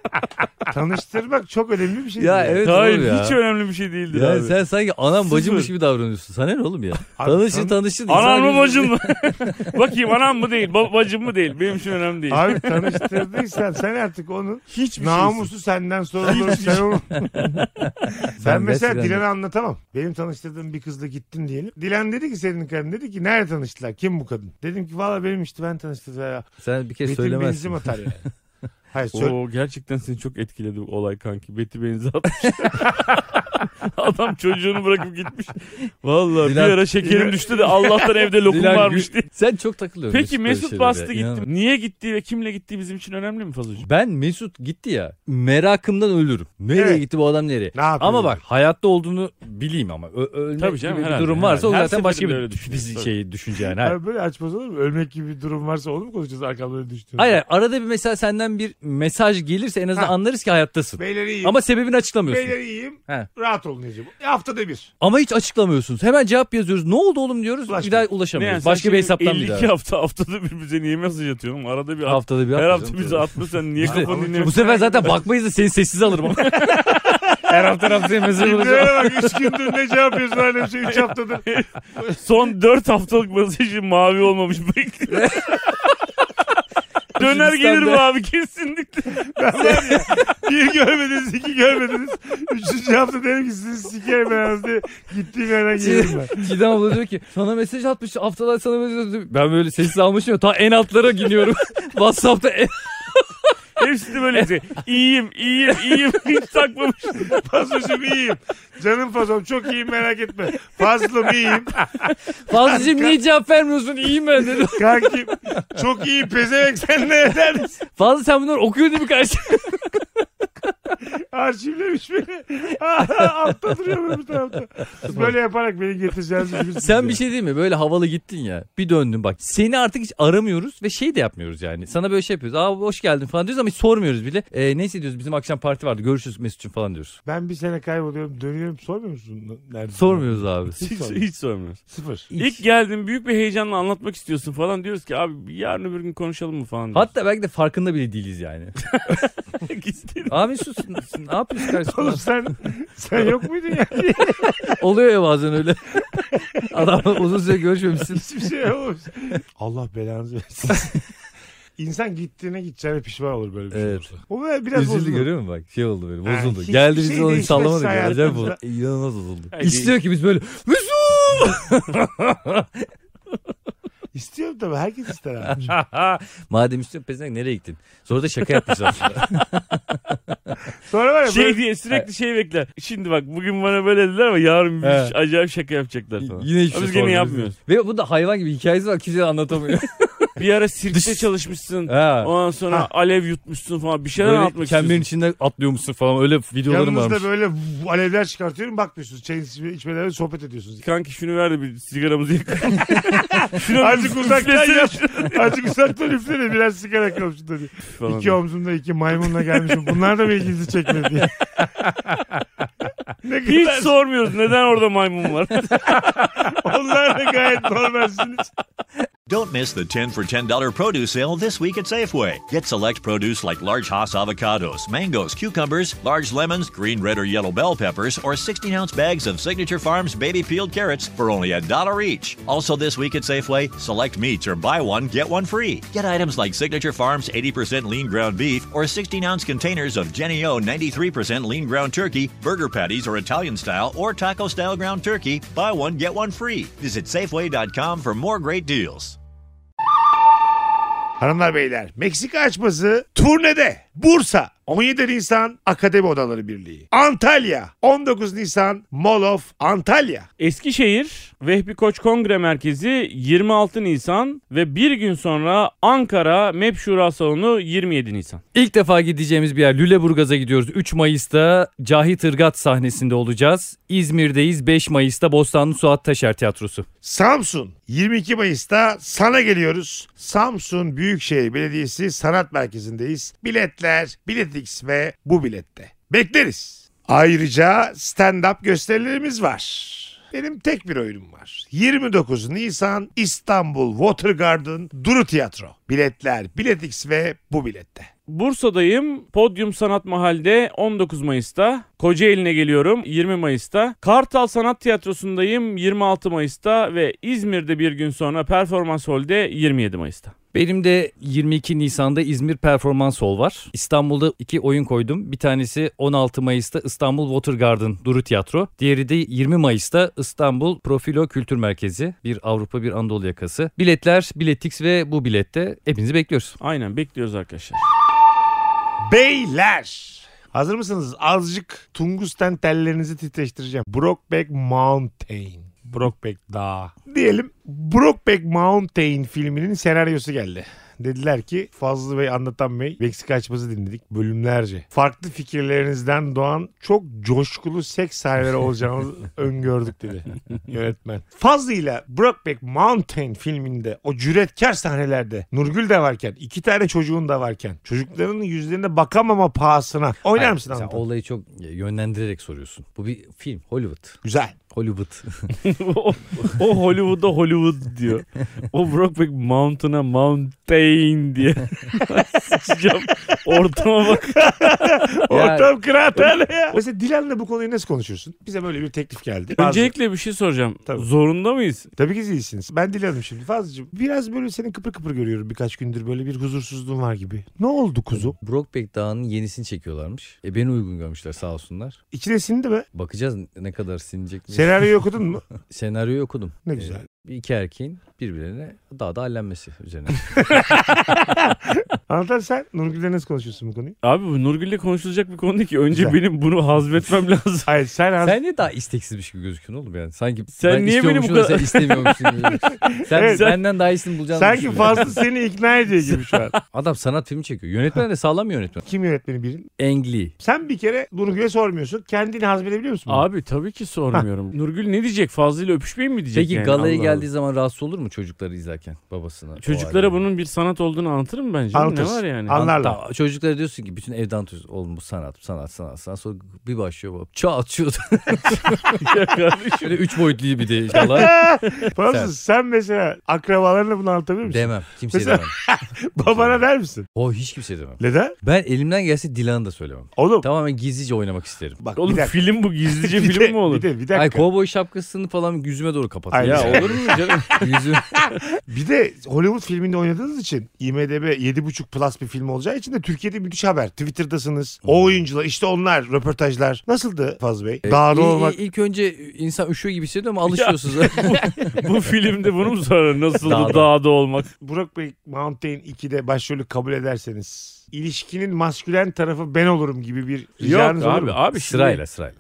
tanıştırmak çok önemli bir şey. Ya değil. evet Hayır ya. hiç önemli bir şey değildir Ya abi. sen sanki anam bacımmış gibi davranıyorsun. Sana ne oğlum ya? Abi tanışır tan- tanışır. Anam mı bacım mı? [laughs] Bakayım anam mı değil, ba- bacım mı değil. Benim için önemli değil. Abi tanıştırdıysan sen artık onun [laughs] Hiçbir şey. namusu senden sorulur. sen onu... [laughs] sen Ben mesela Dilan'a anlatamam. Benim tanıştırdığım bir kızla gittin diyelim. Dilan dedi ki senin karın dedi ki nerede tanıştılar? Kim bu kadın? Dedim ki valla benim işte ben tanıştırdım. Ya. Sen bir kere Betim söylemezsin. benzin atar yani. [laughs] Hayır söyle. Oo, gerçekten seni çok etkiledi bu olay kanki. Beti benzi atmış. [laughs] Adam çocuğunu bırakıp gitmiş. Vallahi Dilan- bir ara şekerim Dilan- düştü de Allah'tan evde lokum Dilan, varmış diye. Sen çok takılıyorsun. Peki Mesut bastı gitti. Niye gitti ve kimle gittiği bizim için önemli mi Fazlıcığım? Ben Mesut gitti ya. Merakımdan ölürüm. Nereye Evet. gitti bu adam nereye? Ne? Ama bak hayatta olduğunu bileyim ama. Ö- ölmek Tabii canım, gibi bir herhalde, durum varsa herhalde. o zaten başka bir bir tabii. şey düşünce yani. Abi böyle açmaz olur mu? Ölmek gibi bir durum varsa onu mu konuşacağız arkamda? Hayır hayır, arada bir mesela senden bir mesaj gelirse en azından Ha. anlarız ki hayattasın. Beyler iyiyim. Ama sebebini açıklamıyorsun. Beyler iyiyim. He. Rahat olun diyeceğim. E, haftada bir. Ama hiç açıklamıyorsunuz. Hemen cevap yazıyoruz. Ne oldu oğlum diyoruz. Ulaşmıyor. Bir daha ulaşamıyoruz. Başka bir hesaptan bir 52 daha. hafta haftada bir bize niye mesaj atıyorsun? Arada bir at. Haftada bir Her hafta bize atma sen niye İşte kafanı bu sefer zaten bakmayız da seni sessiz alırım. [laughs] Her hafta haftaya mesaj olacak. Kimlere bak 3 gündür ne cevap yazıyorsun bir şey 3 haftadır. [laughs] Son 4 haftalık mesajı mavi olmamış bekliyor. [laughs] Döner gelir bu abi kesinlikle. [laughs] Ben var [laughs] ya bir görmediniz iki görmediniz. Üçüncü hafta dedim ki sizi sikerim ben diye gittiğim yerden gelirim ben. [laughs] Çiğdem abla diyor ki sana mesaj atmış haftalar sana mesaj atmış. Ben böyle sessiz almışım ya ta en altlara gidiyorum. Whatsapp'ta en... Hepsi de böyle şey. İyiyim, iyiyim, iyiyim. [laughs] Hiç takmamış. Fazoşum iyiyim. Canım fazom çok iyiyim merak etme. Fazlım iyiyim. [laughs] Fazlıcığım niye cevap vermiyorsun iyiyim ben dedim. [laughs] Kankim çok iyi pezevenk sen ne ederdin? Fazlı sen bunları okuyor değil mi karşı? [laughs] Arşivlemiş beni. [laughs] Altta duruyor bu tarafta. Siz böyle yaparak beni getireceğinizi bilirsiniz. Sen ya. bir şey değil mi? Böyle havalı gittin ya. Bir döndün bak. Seni artık hiç aramıyoruz ve şey de yapmıyoruz yani. Sana böyle şey yapıyoruz. Aa hoş geldin falan diyoruz ama hiç sormuyoruz bile. Ee, neyse diyoruz bizim akşam parti vardı. Görüşürüz Mesut'cum falan diyoruz. Ben bir sene kayboluyorum dönüyorum sormuyor musun? Nerede? Sormuyoruz abi. Hiç, Hiç, hiç sormuyoruz. Sıfır. İlk geldin büyük bir heyecanla anlatmak istiyorsun falan diyoruz ki abi yarın öbür gün konuşalım mı falan. diyoruz. Hatta belki de farkında bile değiliz yani. [laughs] Abi sus. Ne yapıyorsun kardeşim? Oğlum sen sen yok muydun ya? [laughs] Oluyor ya bazen öyle. Adam uzun süre görüşmemişsin. Hiçbir şey olmamış. Allah belanızı versin. [laughs] İnsan gittiğine gideceğine pişman olur böyle bir şey Evet. olursa. O böyle biraz Üzüldü bozulur. görüyor musun bak? Şey oldu böyle Ha, bozuldu. hiçbir Geldi şey bizi onu değişmez sallamadık. ya. hayatımızda. Acayip bozuldu. İnanılmaz bozuldu. Hayır, İstiyor ki biz böyle! [laughs] İstiyorum tabii. Herkes ister abi. Madem istiyorsun pezevenk nereye gittin? Sonra da şaka yapmış aslında. Sonra var ya Şey böyle diye sürekli şey bekler. Şimdi bak bugün bana böyle dediler ama yarın bir Evet. acayip şaka yapacaklar falan. Yine hiçbir Ama biz şey gene yapmıyoruz. Ve bu da hayvan gibi hikayesi var kimse anlatamıyor. [laughs] Bir ara sirkte çalışmışsın. ha. Ondan sonra Ha. alev yutmuşsun falan. Bir şeyler Böyle anlatmak kemberin istiyorsun. içinde atlıyormuşsun falan öyle videolarım varmış. yanınızda böyle v- alevler çıkartıyorum bakmıyorsunuz. Çay içme- içmelerle sohbet ediyorsunuz. Kanki şunu ver de bir sigaramızı yakalım. [laughs] şunu Azıcık uzaktan şunu Azıcık uzaktan üflene biraz sigara kalmış dedi. falan. İki omzumda iki maymunla gelmişim. Bunlar da mı ilginizi çekmedi diye. [laughs] ne Hiç kadar sormuyoruz neden orada maymun var. [laughs] onlar da gayet normalsiniz. Don't miss the 10 for $10 produce sale this week at Safeway. Get select produce like large Hass avocados, mangoes, cucumbers, large lemons, green, red, or yellow bell peppers, or 16 ounce bags of Signature Farms baby peeled carrots for only a dollar each. Also, this week at Safeway, select meats or buy one, get one free. Get items like Signature Farms 80% lean ground beef or 16 ounce containers of Jenny O 93% lean ground turkey, burger patties, or Italian style or taco style ground turkey. Buy one, get one free. Visit Safeway.com for more great deals. Hanımlar beyler Meksika açması turnede Bursa 17 Nisan Akademi Odaları Birliği Antalya 19 Nisan Mall of Antalya Eskişehir Vehbi Koç Kongre Merkezi 26 Nisan ve bir gün sonra Ankara MEP Şura Salonu 27 Nisan. İlk defa gideceğimiz bir yer Lüleburgaz'a gidiyoruz. 3 Mayıs'ta Cahit Irgat sahnesinde olacağız. İzmir'deyiz 5 Mayıs'ta Bostanlı Suat Taşer Tiyatrosu. Samsun 22 Mayıs'ta sana geliyoruz. Samsun Büyükşehir Belediyesi Sanat Merkezi'ndeyiz. Biletler Biletix ve bu bilette. Bekleriz. Ayrıca stand-up gösterilerimiz var. Benim tek bir oyunum var. 29 Nisan İstanbul Watergarden Duru Tiyatro. Biletler Biletix ve bu bilette. Bursa'dayım. Podyum Sanat Mahal'de 19 Mayıs'ta. Kocaeli'ne geliyorum 20 Mayıs'ta. Kartal Sanat Tiyatrosu'ndayım 26 Mayıs'ta ve İzmir'de bir gün sonra Performans Hall'de 27 Mayıs'ta. Benim de 22 Nisan'da İzmir Performans Hall var. İstanbul'da iki oyun koydum. Bir tanesi 16 Mayıs'ta İstanbul Watergarden Duru Tiyatro. Diğeri de 20 Mayıs'ta İstanbul Profilo Kültür Merkezi. Bir Avrupa bir Anadolu yakası. Biletler Biletix ve bu bilette hepinizi bekliyoruz. Aynen bekliyoruz arkadaşlar. Beyler. Hazır mısınız? Azıcık tungsten tellerinizi titreştireceğim. Brokeback Mountain. Brokeback Dağı. Diyelim Brokeback Mountain filminin senaryosu geldi. Dediler ki Fazlı Bey Anlatan Bey Meksika açması dinledik bölümlerce. Farklı fikirlerinizden doğan çok coşkulu seks sahneleri olacağını [laughs] öngördük dedi yönetmen. Fazlı ile Brokeback Mountain filminde o cüretkar sahnelerde Nurgül de varken iki tane çocuğun da varken çocuklarının yüzlerine bakamama pahasına oynar Hayır, mısın sen Anlatan? olayı çok yönlendirerek soruyorsun. Bu bir film. Hollywood. Güzel. Hollywood. o, [laughs] o Hollywood'a Hollywood diyor. O Brokeback Mountain'a Mountain diye. [laughs] Sıçacağım. Ortama bak. [laughs] Ortam kıraathane ya. Mesela Dilan'la bu konuyu nasıl konuşursun? Bize böyle bir teklif geldi. Öncelikle bir şey soracağım. Tabii. Zorunda mıyız? Tabii ki değilsiniz. Ben Dilan'ım şimdi. Fazlacığım biraz böyle seni kıpır kıpır görüyorum birkaç gündür. Böyle bir huzursuzluğun var gibi. Ne oldu kuzum? Brokeback Dağı'nın yenisini çekiyorlarmış. E beni uygun görmüşler sağ olsunlar. İçine sindi mi? Bakacağız ne kadar sinecek mi? Senaryoyu okudun mu? Senaryoyu okudum. Ne güzel. İki erkeğin birbirlerine daha da allenmesi üzerine. [laughs] Anlatan sen Nurgül'le nasıl konuşuyorsun bu konuyu? Abi bu Nurgül'le konuşulacak bir konu değil ki. Önce Güzel. benim bunu hazmetmem [laughs] lazım. Hayır sen, az- Sen niye daha isteksizmiş gibi gözüküyorsun oğlum yani? Sanki Sen ben niye beni bu kadar- sen [laughs] istemiyormuşsun gibi. Sen Evet. benden daha iyisini bulacağını sanki fazla seni ikna ediyor gibi şu an. Adam sanat filmi çekiyor. Yönetmen de sağlam bir yönetmen. Kim yönetmeni birin? Ang Lee. Sen bir kere Nurgül'e sormuyorsun. Kendini hazmedebiliyor musun? bunu? Abi tabii ki sormuyorum. Nurgül ne diyecek? Fazlı ile öpüşmeyin mi diyecek Peki yani? galaya Allah geldiği zaman rahatsız olur mu çocukları izlerken babasına? Çocuklara bunun bir sanat olduğunu anlatırım bence. Ne Anlatırsın. var yani? Anlarlar. Tamam, çocuklara diyorsun ki bütün evden anlatıyorsun. Oğlum bu sanat, sanat, sanat, sanat. Sonra bir başlıyor baba. [laughs] Ya kardeşim. Şöyle üç boyutlu bir de inşallah. [laughs] Fazla Sen- sen mesela akrabalarına bunu anlatabilir misin? demem. Kimseye Mesela- demem. [laughs] Babana der misin? O hiç kimseye demem. Neden? Ben elimden gelse Dilan'ı da söylemem. Oğlum. Tamamen gizlice oynamak isterim. Bak Oğlum bir dakika. film bu gizlice Bir film mi olur? Bir de bir dakika. Ay kovboy şapkasını falan yüzüme doğru kapatıyor. Aynen. ya olur mu canım? [laughs] Yüzü. Bir de Hollywood filminde oynadığınız için IMDB 7.5 plus bir film olacağı için de Türkiye'de müthiş haber. Twitter'dasınız. O oyuncular işte onlar röportajlar. Nasıldı Faz Bey? Dağda İ- olmak. ilk önce insan üşüyor gibi hissediyor ama alışıyorsunuz. [laughs] [laughs] bu filmde bunu mu sorar? Nasıldı Dağda. dağda olmak? Burak Bey Mountain 2'de başrolü kabul ederseniz ilişkinin maskülen tarafı ben olurum gibi bir Yok ricanız olur abi mu? abi şimdi- sırayla sırayla.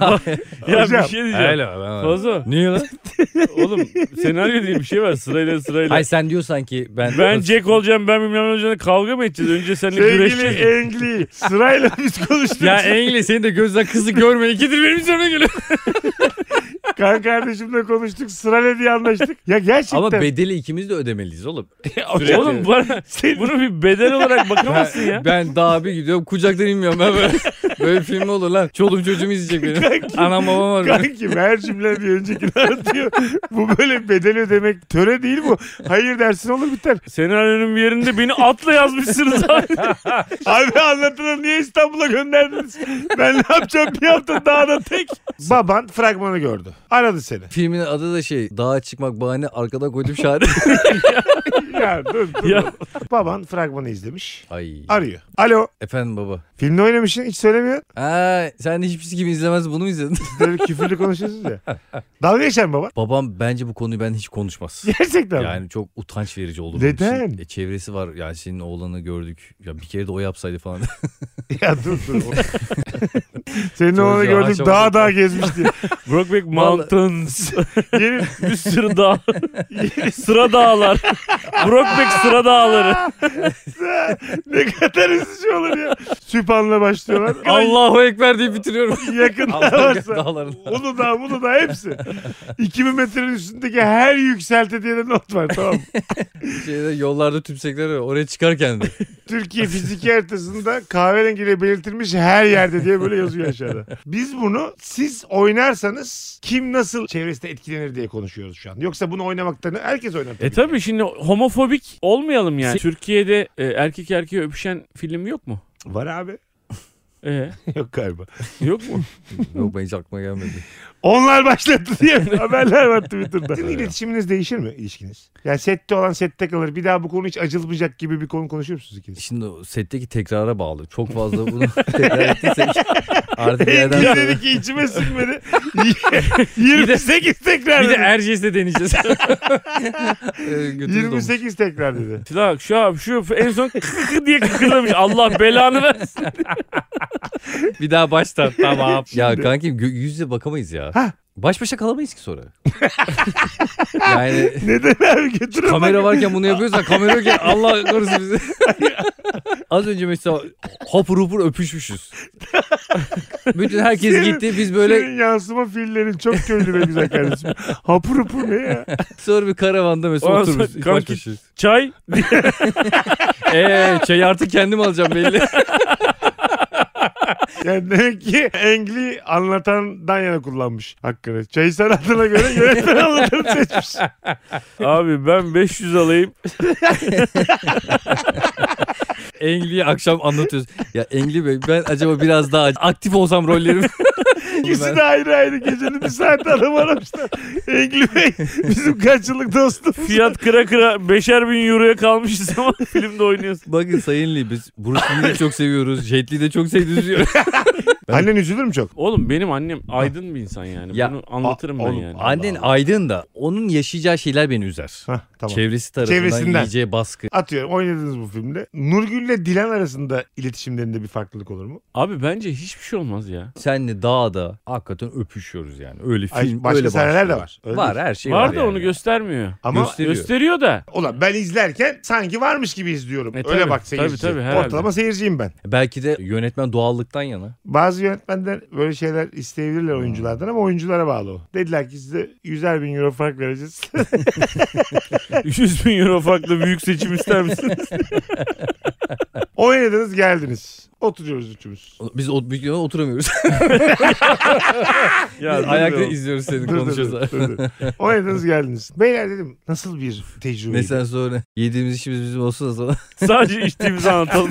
[laughs] Ya Hocam, bir şey diyeceğim. Öyle ben- Fazla. Niye lan? [laughs] Oğlum senaryo diye bir şey var sırayla sırayla. Hayır sen diyorsan ki ben... ben Jack olacağım ben bilmem ne olacağım kavga mı edeceğiz? Önce seninle Sevgili güreşeceğiz. Engli sırayla biz konuştuk. Ya Engle senin de gözden kızı görme. İkidir benim üzerime geliyor. [laughs] Kan kardeşimle konuştuk sırayla diye anlaştık. Ya gerçekten. Ama bedeli ikimiz de ödemeliyiz oğlum. [laughs] Oğlum bana, bunu bir bedel olarak bakamazsın ya. Ben daha bir gidiyorum kucaktan inmiyorum ben böyle. Böyle film olur lan? Çoluğum çocuğum izleyecek benim. Anam babam var. benim. Kanki her cümle bir öncekini anlatıyor. bu böyle bedel ödemek töre değil bu. Hayır dersin olur biter. Senaryonun bir yerinde beni atla yazmışsınız abi. [laughs] [laughs] Abi anlatılan niye İstanbul'a gönderdiniz? Ben ne yapacağım bir hafta dağda tek. Baban fragmanı gördü. Aradı seni. Filmin adı da şey dağa çıkmak bahane arkada koydum şahane. [laughs] Ya dur dur. Ya. Baban fragmanı izlemiş. Ay. Arıyor. Alo. Efendim baba. Filmde oynamışsın hiç söylemiyor. Aa, sen de hiçbir gibi izlemez bunu mu izledin? Böyle küfürlü konuşuyorsunuz ya. [laughs] Dalga geçer mi baba? Babam bence bu konuyu ben hiç konuşmaz. Gerçekten? Yani çok utanç verici olur. Neden? için. E, çevresi var yani senin oğlanı gördük. Ya bir kere de o yapsaydı falan. [laughs] Ya dur dur. Senin onu gördük aşamadık. dağ dağ gezmiş diye. Mountains. [laughs] Yeni, bir sürü dağ. [laughs] sıra dağlar. Brokeback sıra dağları. [laughs] ne kadar üzücü olur ya. Süphan'la başlıyorlar. Allahu Ekber diye bitiriyorum. Yakında varsa. dağların. Uludağ, Uludağ hepsi. 2000 metrenin üstündeki her yükselti diye de not var tamam? Şeyde yollarda tümsekler var. Oraya çıkarken de. Türkiye fiziki haritasında kahverengiyle belirtilmiş her yerde diye böyle yazıyor aşağıda. Biz bunu siz oynarsanız kim nasıl çevresinde etkilenir diye konuşuyoruz şu an. Yoksa bunu oynamaktan herkes oynar. E tabi şimdi homofobik olmayalım yani. Türkiye'de e, erkek erkeğe öpüşen film yok mu? Var abi. E, [laughs] Yok galiba. yok mu? [laughs] Yok ben hiç aklıma gelmedi. Onlar başlattı diye [laughs] haberler var Twitter'da. Sizin iletişiminiz değişir mi ilişkiniz? Yani sette olan sette kalır. Bir daha bu konu hiç açılmayacak gibi bir konu konuşuyor musunuz ikiniz? Şimdi o setteki tekrara bağlı. Çok fazla bunu [laughs] tekrar ettiysek artık yerden sonra... dedi ki içime sinmedi. 28 [laughs] tekrar Bir de dedi. Erciyes'te deneyeceğiz. Ee, götümüz dolmuş. 28 tekrar dedi. Bak şu abi şu en son kıkı diye kıkırdamış. Allah belanı versin. bir daha baştan tamam. ya kanki gö- yüz yüze bakamayız ya. Hah. Baş başa kalamayız ki sonra. [laughs] yani Neden abi götürün kamera varken bunu yapıyorsan kamera yokken Allah korusun bizi. [laughs] Az önce mesela hopur hopur öpüşmüşüz. Bütün herkes Senin- gitti biz böyle Senin yansıma fiillerin çok köylü ve güzel kardeşim. Hapur hapur ne ya? sonra bir karavanda mesela sonra kanki- baş başa. Çay. Eee [laughs] çayı artık kendim alacağım belli. [laughs] Yani demek ki Engli anlatandan yana kullanmış hakkını. Çayı sanatına göre yönetmen [laughs] anlatanı seçmiş. Abi ben 500 alayım. [laughs] Engli'yi akşam anlatıyoruz. Ya Engli Bey ben acaba biraz daha aktif olsam rollerim. [laughs] İkisi de ayrı ayrı gecenin bir saat adam aramışlar. Engli Bey bizim kaç yıllık dostumuz. Fiyat kıra kıra beşer bin euroya kalmışız ama [laughs] filmde oynuyorsun. Bakın Sayın Lee biz Bruce Lee'yi çok seviyoruz. Jet Li'yi de çok sevdiğimizi [laughs] Ben- Annen üzülür mü çok? Oğlum benim annem aydın bir insan yani. Ya, Bunu anlatırım a- ben oğlum, yani. Annen Allah. aydın da onun yaşayacağı şeyler beni üzer. Hah, tamam. Çevresi tarafından Çevresinden. yiyeceği baskı. Atıyorum oynadınız bu filmde. Nurgül ile Dilan arasında iletişimlerinde bir farklılık olur mu? Abi bence hiçbir şey olmaz ya. Senle dağda hakikaten öpüşüyoruz yani. Öyle Ay, film başka öyle sahneler de var. Öyle var değil. her şey var var. da yani. onu göstermiyor. Ama Gösteriyor. Gösteriyor da. ulan ben izlerken sanki varmış gibi izliyorum. E, Öyle tabii, bak seyirci. tabii, tabii, herhalde. Ortalama seyirciyim ben. Belki de yönetmen doğallıktan yana. Bazı yönetmenler böyle şeyler isteyebilirler Hmm. oyunculardan ama oyunculara bağlı o. Dediler ki size yüzer bin euro fark vereceğiz. [laughs] 100 bin euro farklı büyük seçim ister misiniz? [laughs] [laughs] Oynadınız geldiniz. Oturuyoruz üçümüz. Biz o büyük ihtimalle oturamıyoruz. [laughs] ya Biz ayakta izliyoruz seni konuşuyoruz. dur, dur, dur. Oynadınız geldiniz. Beyler dedim nasıl bir tecrübe? Mesela sonra yediğimiz işimiz bizim olsun da sonra. [laughs] Sadece içtiğimizi anlatalım.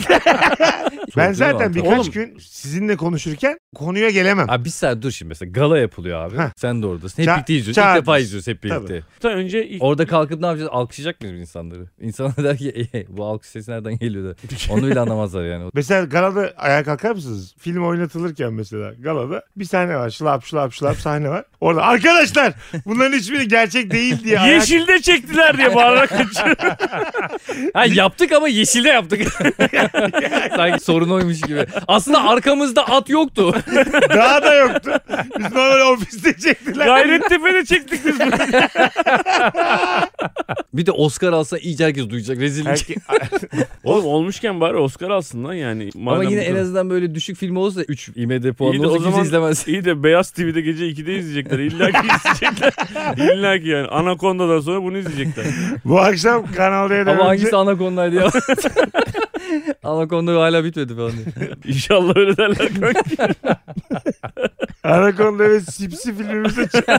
ben zaten birkaç Oğlum. gün sizinle konuşurken konuya gelemem. Abi bir saat dur şimdi mesela gala yapılıyor abi. Heh. Sen de oradasın. Hep Ça- birlikte izliyoruz. İlk defa izliyoruz hep birlikte. Tabii. Hatta önce ilk Orada kalkıp ne yapacağız? Alkışlayacak mıyız insanları? İnsanlar der ki "E, bu alkış sesi nereden geliyor da. Onu bile anlamazlar yani. Mesela galada ayağa kalkar mısınız? Film oynatılırken mesela galada bir sahne var. Şılap şılap şılap sahne var. Orada arkadaşlar bunların hiçbiri gerçek değil diye ayak... yeşilde çektiler diye bağırarak kaçıyor. [laughs] Ha yaptık ama yeşilde yaptık. [laughs] Sanki sorun oymuş gibi. Aslında arkamızda at yoktu. [laughs] Daha da yoktu. Biz normal ofiste çektiler. Gayrettepe'de çektik biz bunu. Bir de Oscar alsa iyice herkes duyacak. Rezillik. Herke- Oğlum olmuşken bari Oscar alsın lan yani. Ama Madem yine bu en azından böyle düşük film olsa 3 IMDb puanı olsa kimse zaman- izlemez. İyi de Beyaz TV'de gece 2'de izleyecekler. İlla ki izleyecekler. [laughs] İlla ki yani. Anaconda'dan sonra bunu izleyecekler. Bu akşam Kanal D'den Ama önce hangisi Anaconda ya? [laughs] [laughs] Anaconda hala bitmedi falan diye. [laughs] İnşallah öyle derler kanka. [laughs] Anaconda ve Sipsi filmimize çık-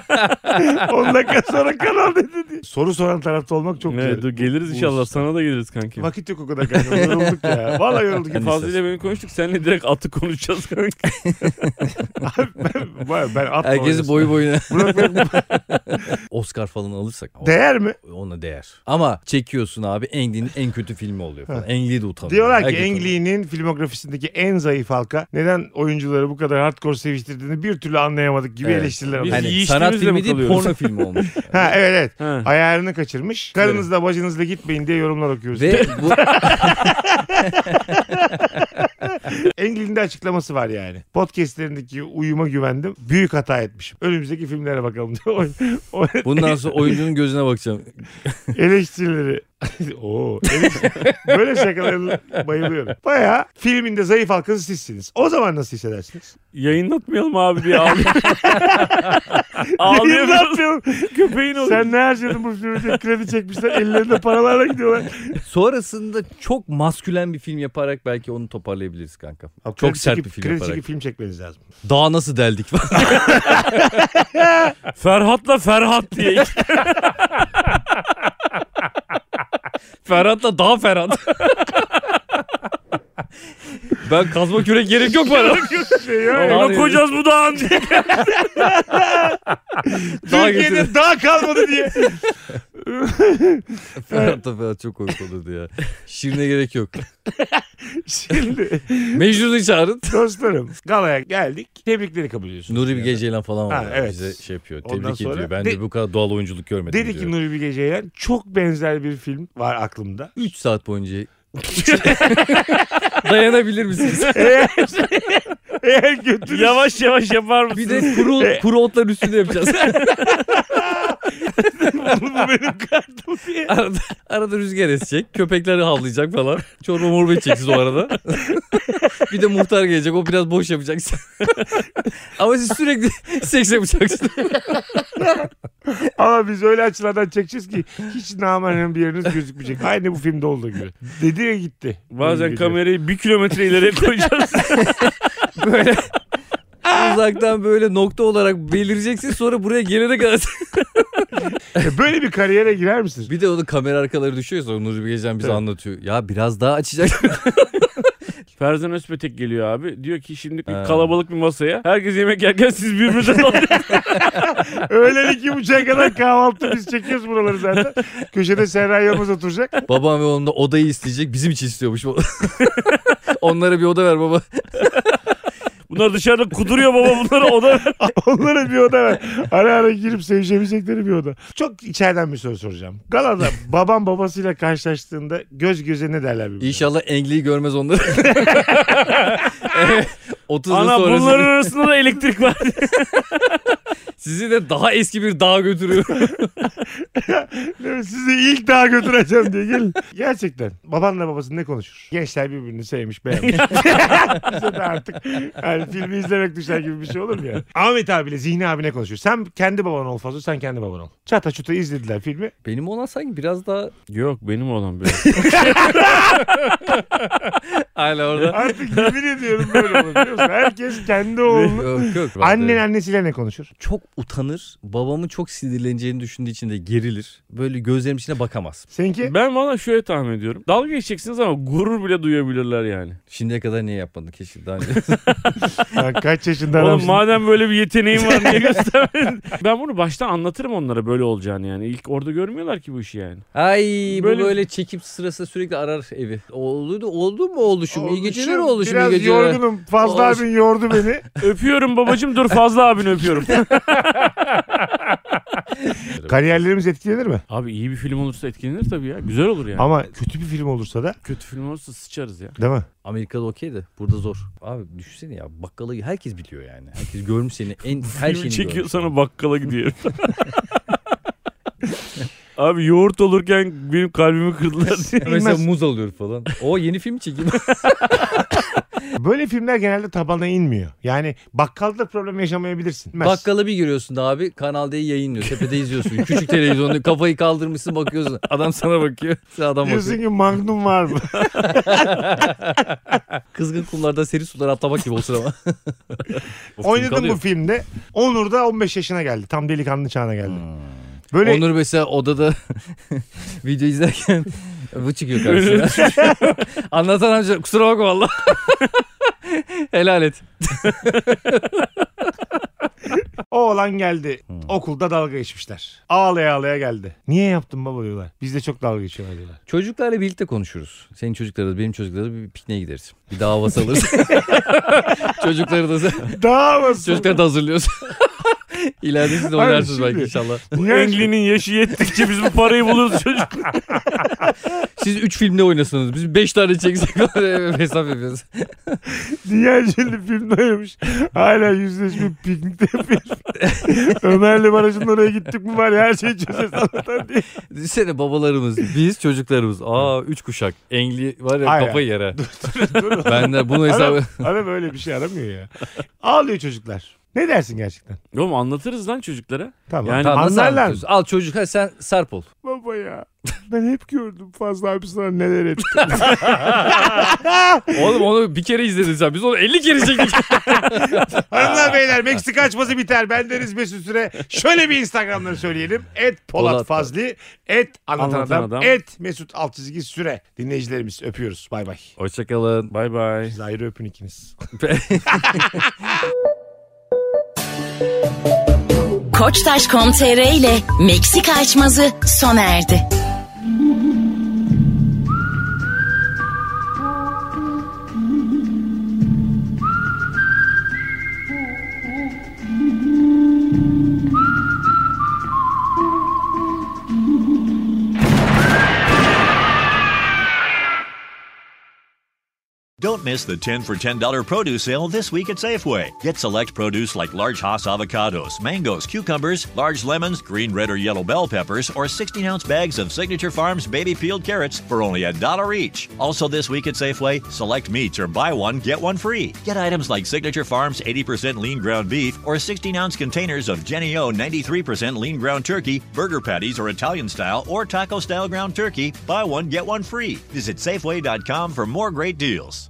10 dakika sonra Kanal dedi. Soru soran tarafta olmak çok güzel. dur geliriz inşallah. Sana da geliriz kanki. Vakit yok o kadar kanka. Yorulduk ya. Valla yorulduk. Ben- Fazlı ile beni konuştuk. Seninle direkt atı konuşacağız kanka. Abi ben, ben, Herkesi oynasın. boyu boyuna. Bırak, bırak. Oscar falan alırsak. Değer mi? Ona değer. Ama çekiyorsun abi Englin'in en kötü filmi oluyor falan. Engli de utanıyor. Diyorlar ki Ang. Lee'nin filmografisindeki en zayıf halka neden oyuncuları bu kadar hardcore seviştirdiğini bir türlü anlayamadık gibi Evet. eleştiriler Biz. Hani yiyiştiğimizle sanat mi filmi değil porno filmi olmuş. [laughs] Ha evet evet. Ha. Ayarını kaçırmış. Karınızla bacınızla gitmeyin diye yorumlar okuyoruz. Ve bu [laughs] Ang Lee'nin de açıklaması var yani. Podcastlerindeki uyuma güvendim. Büyük hata etmişim. Önümüzdeki filmlere bakalım [laughs] bundan sonra oyuncunun gözüne bakacağım. eleştirileri. [laughs] Oo, eleştiri- Böyle şakalara bayılıyorum. Baya filminde zayıf halkası sizsiniz. O zaman nasıl hissedersiniz? Yayınlatmayalım abi diye ağlıyor. [laughs] Ağlıyor. Ne yapıyorum? Köpeğin oluyor. Sen ne harcadın bu filmde? Kredi çekmişler. Ellerinde paralarla gidiyorlar. Sonrasında çok maskülen bir film yaparak belki onu toparlayabiliriz kanka. Abi, Çok kredi sert çekip- bir film kredi yaparak. çekip film çekmeniz lazım. Daha nasıl deldik falan. [laughs] Ferhat'la Ferhat diye. Ferhat'la daha Ferhat. ben kazma kürek gerek yok bana. Ne- koyacağız bu dağın diye. Daha Türkiye'de getirin. daha kalmadı diye. Ferhat'la [laughs] Ferhat çok komik olurdu ya. Şirine gerek yok. [laughs] Şimdi Mecnun'u çağırın. dostlarım galaya geldik. Tebrikleri kabul ediyorsunuz. Nuri Bilge Ceylan falan var. Ha, ya, evet. Bize şey yapıyor. Ondan Tebrik sonra ediyor. Ben de- de bu kadar doğal oyunculuk görmedim Dedi ki Nuri Bilge Ceylan çok benzer bir film var aklımda. 3 saat boyunca [laughs] Dayanabilir misiniz? Eğer, eğer götünüz Yavaş yavaş yapar mısın? Bir de kuru, kuru otların üstünde yapacağız. Bu benim kartım diye. arada, arada rüzgar esecek. Köpekler havlayacak falan. Çorba morba içeceksiniz o arada. bir de muhtar gelecek. O biraz boş yapacaksın. [laughs] Ama siz sürekli [laughs] seks yapacaksınız. Ama biz öyle açılardan çekeceğiz ki hiç namahrem bir yeriniz gözükmeyecek. Aynı bu filmde olduğu gibi. Dedi ya gitti. Bazen kamerayı bir kilometre ileriye koyacağız. [laughs] Böyle uzaktan böyle nokta olarak belireceksin. Sonra buraya gelene kadar. E, Böyle bir kariyere girer misiniz? bir de onun kamera arkaları düşüyor sonra Nuri Bilgecan bize Evet. anlatıyor. Ya biraz daha açacak. [laughs] Ferzan Özpetek geliyor abi. Diyor ki şimdi Ha. kalabalık bir masaya. Herkes yemek yerken siz birbirinizden alıyorsunuz. [laughs] Öğlen iki buçuğa kadar kahvaltı biz çekiyoruz buraları zaten. Köşede Serra Yılmaz oturacak. Babam ve onun da odayı isteyecek. Bizim için istiyormuş. [laughs] Onlara bir oda ver baba. Bunlar dışarıda kuduruyor baba bunlara oda ver. [laughs] Onlara bir oda ver. Ara ara girip sevişebilecekleri bir oda. Çok içeriden bir soru soracağım. Galada [laughs] babam babasıyla karşılaştığında göz göze ne derler birbirine? İnşallah Engli'yi görmez onları. [laughs] evet. 30 yıl Ana bunların arasında da elektrik var. Sizi de daha eski bir dağa götürüyor. [laughs] Değil mi? Sizi ilk dağa götüreceğim diye gelin. Gerçekten babanla babası ne konuşur? Gençler birbirini sevmiş beğenmiş. [laughs] Bize de artık yani filmi izlemek düşer gibi bir şey olur mu yani? Ahmet abiyle Zihni abi ne konuşuyor? Sen kendi baban ol fazla sen kendi baban ol. Çata çuta izlediler filmi. Benim olan sanki biraz daha Yok benim olan böyle. [laughs] hala orada. Artık yemin ediyorum böyle olur biliyor musun? Herkes kendi oğlunu. yok yok. Annen annesiyle ne konuşur? çok utanır. Babamın çok sinirleneceğini düşündüğü için de gerilir. Böyle gözlerimin içine bakamaz. Seninki? ben valla şöyle tahmin ediyorum. Dalga geçeceksiniz ama gurur bile duyabilirler yani. Şimdiye kadar niye yapmadın keşke daha önce. [laughs] Ya kaç yaşında Oğlum adamsın? madem böyle bir yeteneğin var niye [laughs] göstermedin? ben bunu baştan anlatırım onlara böyle olacağını yani. İlk orada görmüyorlar ki bu işi yani. Ay Böyle- bu böyle çekip sırası sürekli arar evi. Oldu oldu mu oldu şu iyi geceler Oluşum, oldu şu iyi Biraz geceler. yorgunum. Fazla Oluş- abin yordu beni. [laughs] Öpüyorum babacım dur fazla abini öpüyorum. [laughs] Kariyerlerimiz etkilenir mi? Abi iyi bir film olursa etkilenir tabii ya. Güzel olur yani. Ama kötü bir film olursa da Kötü film olursa sıçarız ya. değil mi? Amerika'da okey de burada zor. Abi düşünsene ya bakkalı herkes biliyor yani. Herkes görmüş seni en her şeyini çekiyor görmüş. sana bakkala gidiyor. [laughs] [laughs] Abi yoğurt olurken benim kalbimi kırdılar diye. Mesela muz alıyor falan. O yeni film çekeyim. [laughs] Böyle filmler genelde tabana inmiyor. Yani bakkalda problem yaşamayabilirsin. Bilmez. Bakkalı bir görüyorsun da abi Kanal D'yi yayınlıyor. Tepede izliyorsun. [laughs] Küçük televizyonda kafayı kaldırmışsın bakıyorsun. Adam sana bakıyor. Sen adam Diyorsun bakıyor. ki magnum var mı? Kızgın kumlarda seri sulara atlamak gibi olsun ama. O film Oynadın kalıyor. bu filmde. Onur da 15 yaşına geldi. Tam delikanlı çağına geldi. Böyle Onur mesela odada [laughs] video izlerken bu çıkıyor karşısına. [laughs] Anlatan amca kusura bakma valla. [laughs] Helal et. o olan geldi. Hmm. Okulda dalga geçmişler. Ağlaya ağlaya geldi. Niye yaptın baba diyorlar. Biz de çok dalga geçiyorlar diyorlar. Çocuklarla birlikte konuşuruz. Senin çocuklarla benim çocuklarla bir pikniğe gideriz. Bir daha havası alırız. Çocukları da Daha mı? çocukları da hazırlıyoruz. [laughs] İleride siz de oynarsınız belki şimdi- inşallah. [laughs] Engli'nin yaşı yettikçe biz bu parayı buluruz çocuk. [laughs] Siz 3 filmde oynasınız. Biz 5 tane çeksek hesap yapıyoruz. Dünya ünlü filmde oynamış. Hala yüzleşme piknikte yapıyor. Ömerli Barajı'nın oraya gittik mi var ya her şeyi çözeceğiz anlatan diye. Düşünsene babalarımız, biz çocuklarımız. Aa 3 kuşak. Engli var ya Hayır. kafayı yer ha. Dur. Ben de bunu hesabı... Adam, adam öyle bir şey aramıyor ya. Ağlıyor çocuklar. Ne dersin gerçekten? Oğlum anlatırız lan çocuklara. Tamam. Yani- Tamam, nasıl Anlarlar. Al çocuk ha sen sarp ol. Baba ya. Ben hep gördüm fazla abi sana neler etti. [laughs] Oğlum onu bir kere izledin sen. Biz onu 50 kere çektik. [laughs] Hanımlar beyler Meksika açması biter. Ben Deniz Mesut Süre. Şöyle bir Instagramları söyleyelim. Et Polat Polat. Fazli. Et Anlatan, Anlatan Adam. Adam. Et Mesut alt çizgi Süre. Dinleyicilerimiz öpüyoruz. Bay bay. Hoşçakalın. Bay bay. Siz ayrı öpün ikiniz. [laughs] Koçtaş.com.tr ile Meksika açmazı sona erdi. Don't miss the 10 for $10 produce sale this week at Safeway. Get select produce like large Hass avocados, mangoes, cucumbers, large lemons, green, red, or yellow bell peppers, or 16 ounce bags of Signature Farms baby peeled carrots for only a dollar each. Also, this week at Safeway, select meats or buy one, get one free. Get items like Signature Farms 80% lean ground beef or 16 ounce containers of Jenny O 93% lean ground turkey, burger patties or Italian style or taco style ground turkey. Buy one, get one free. Visit Safeway.com for more great deals.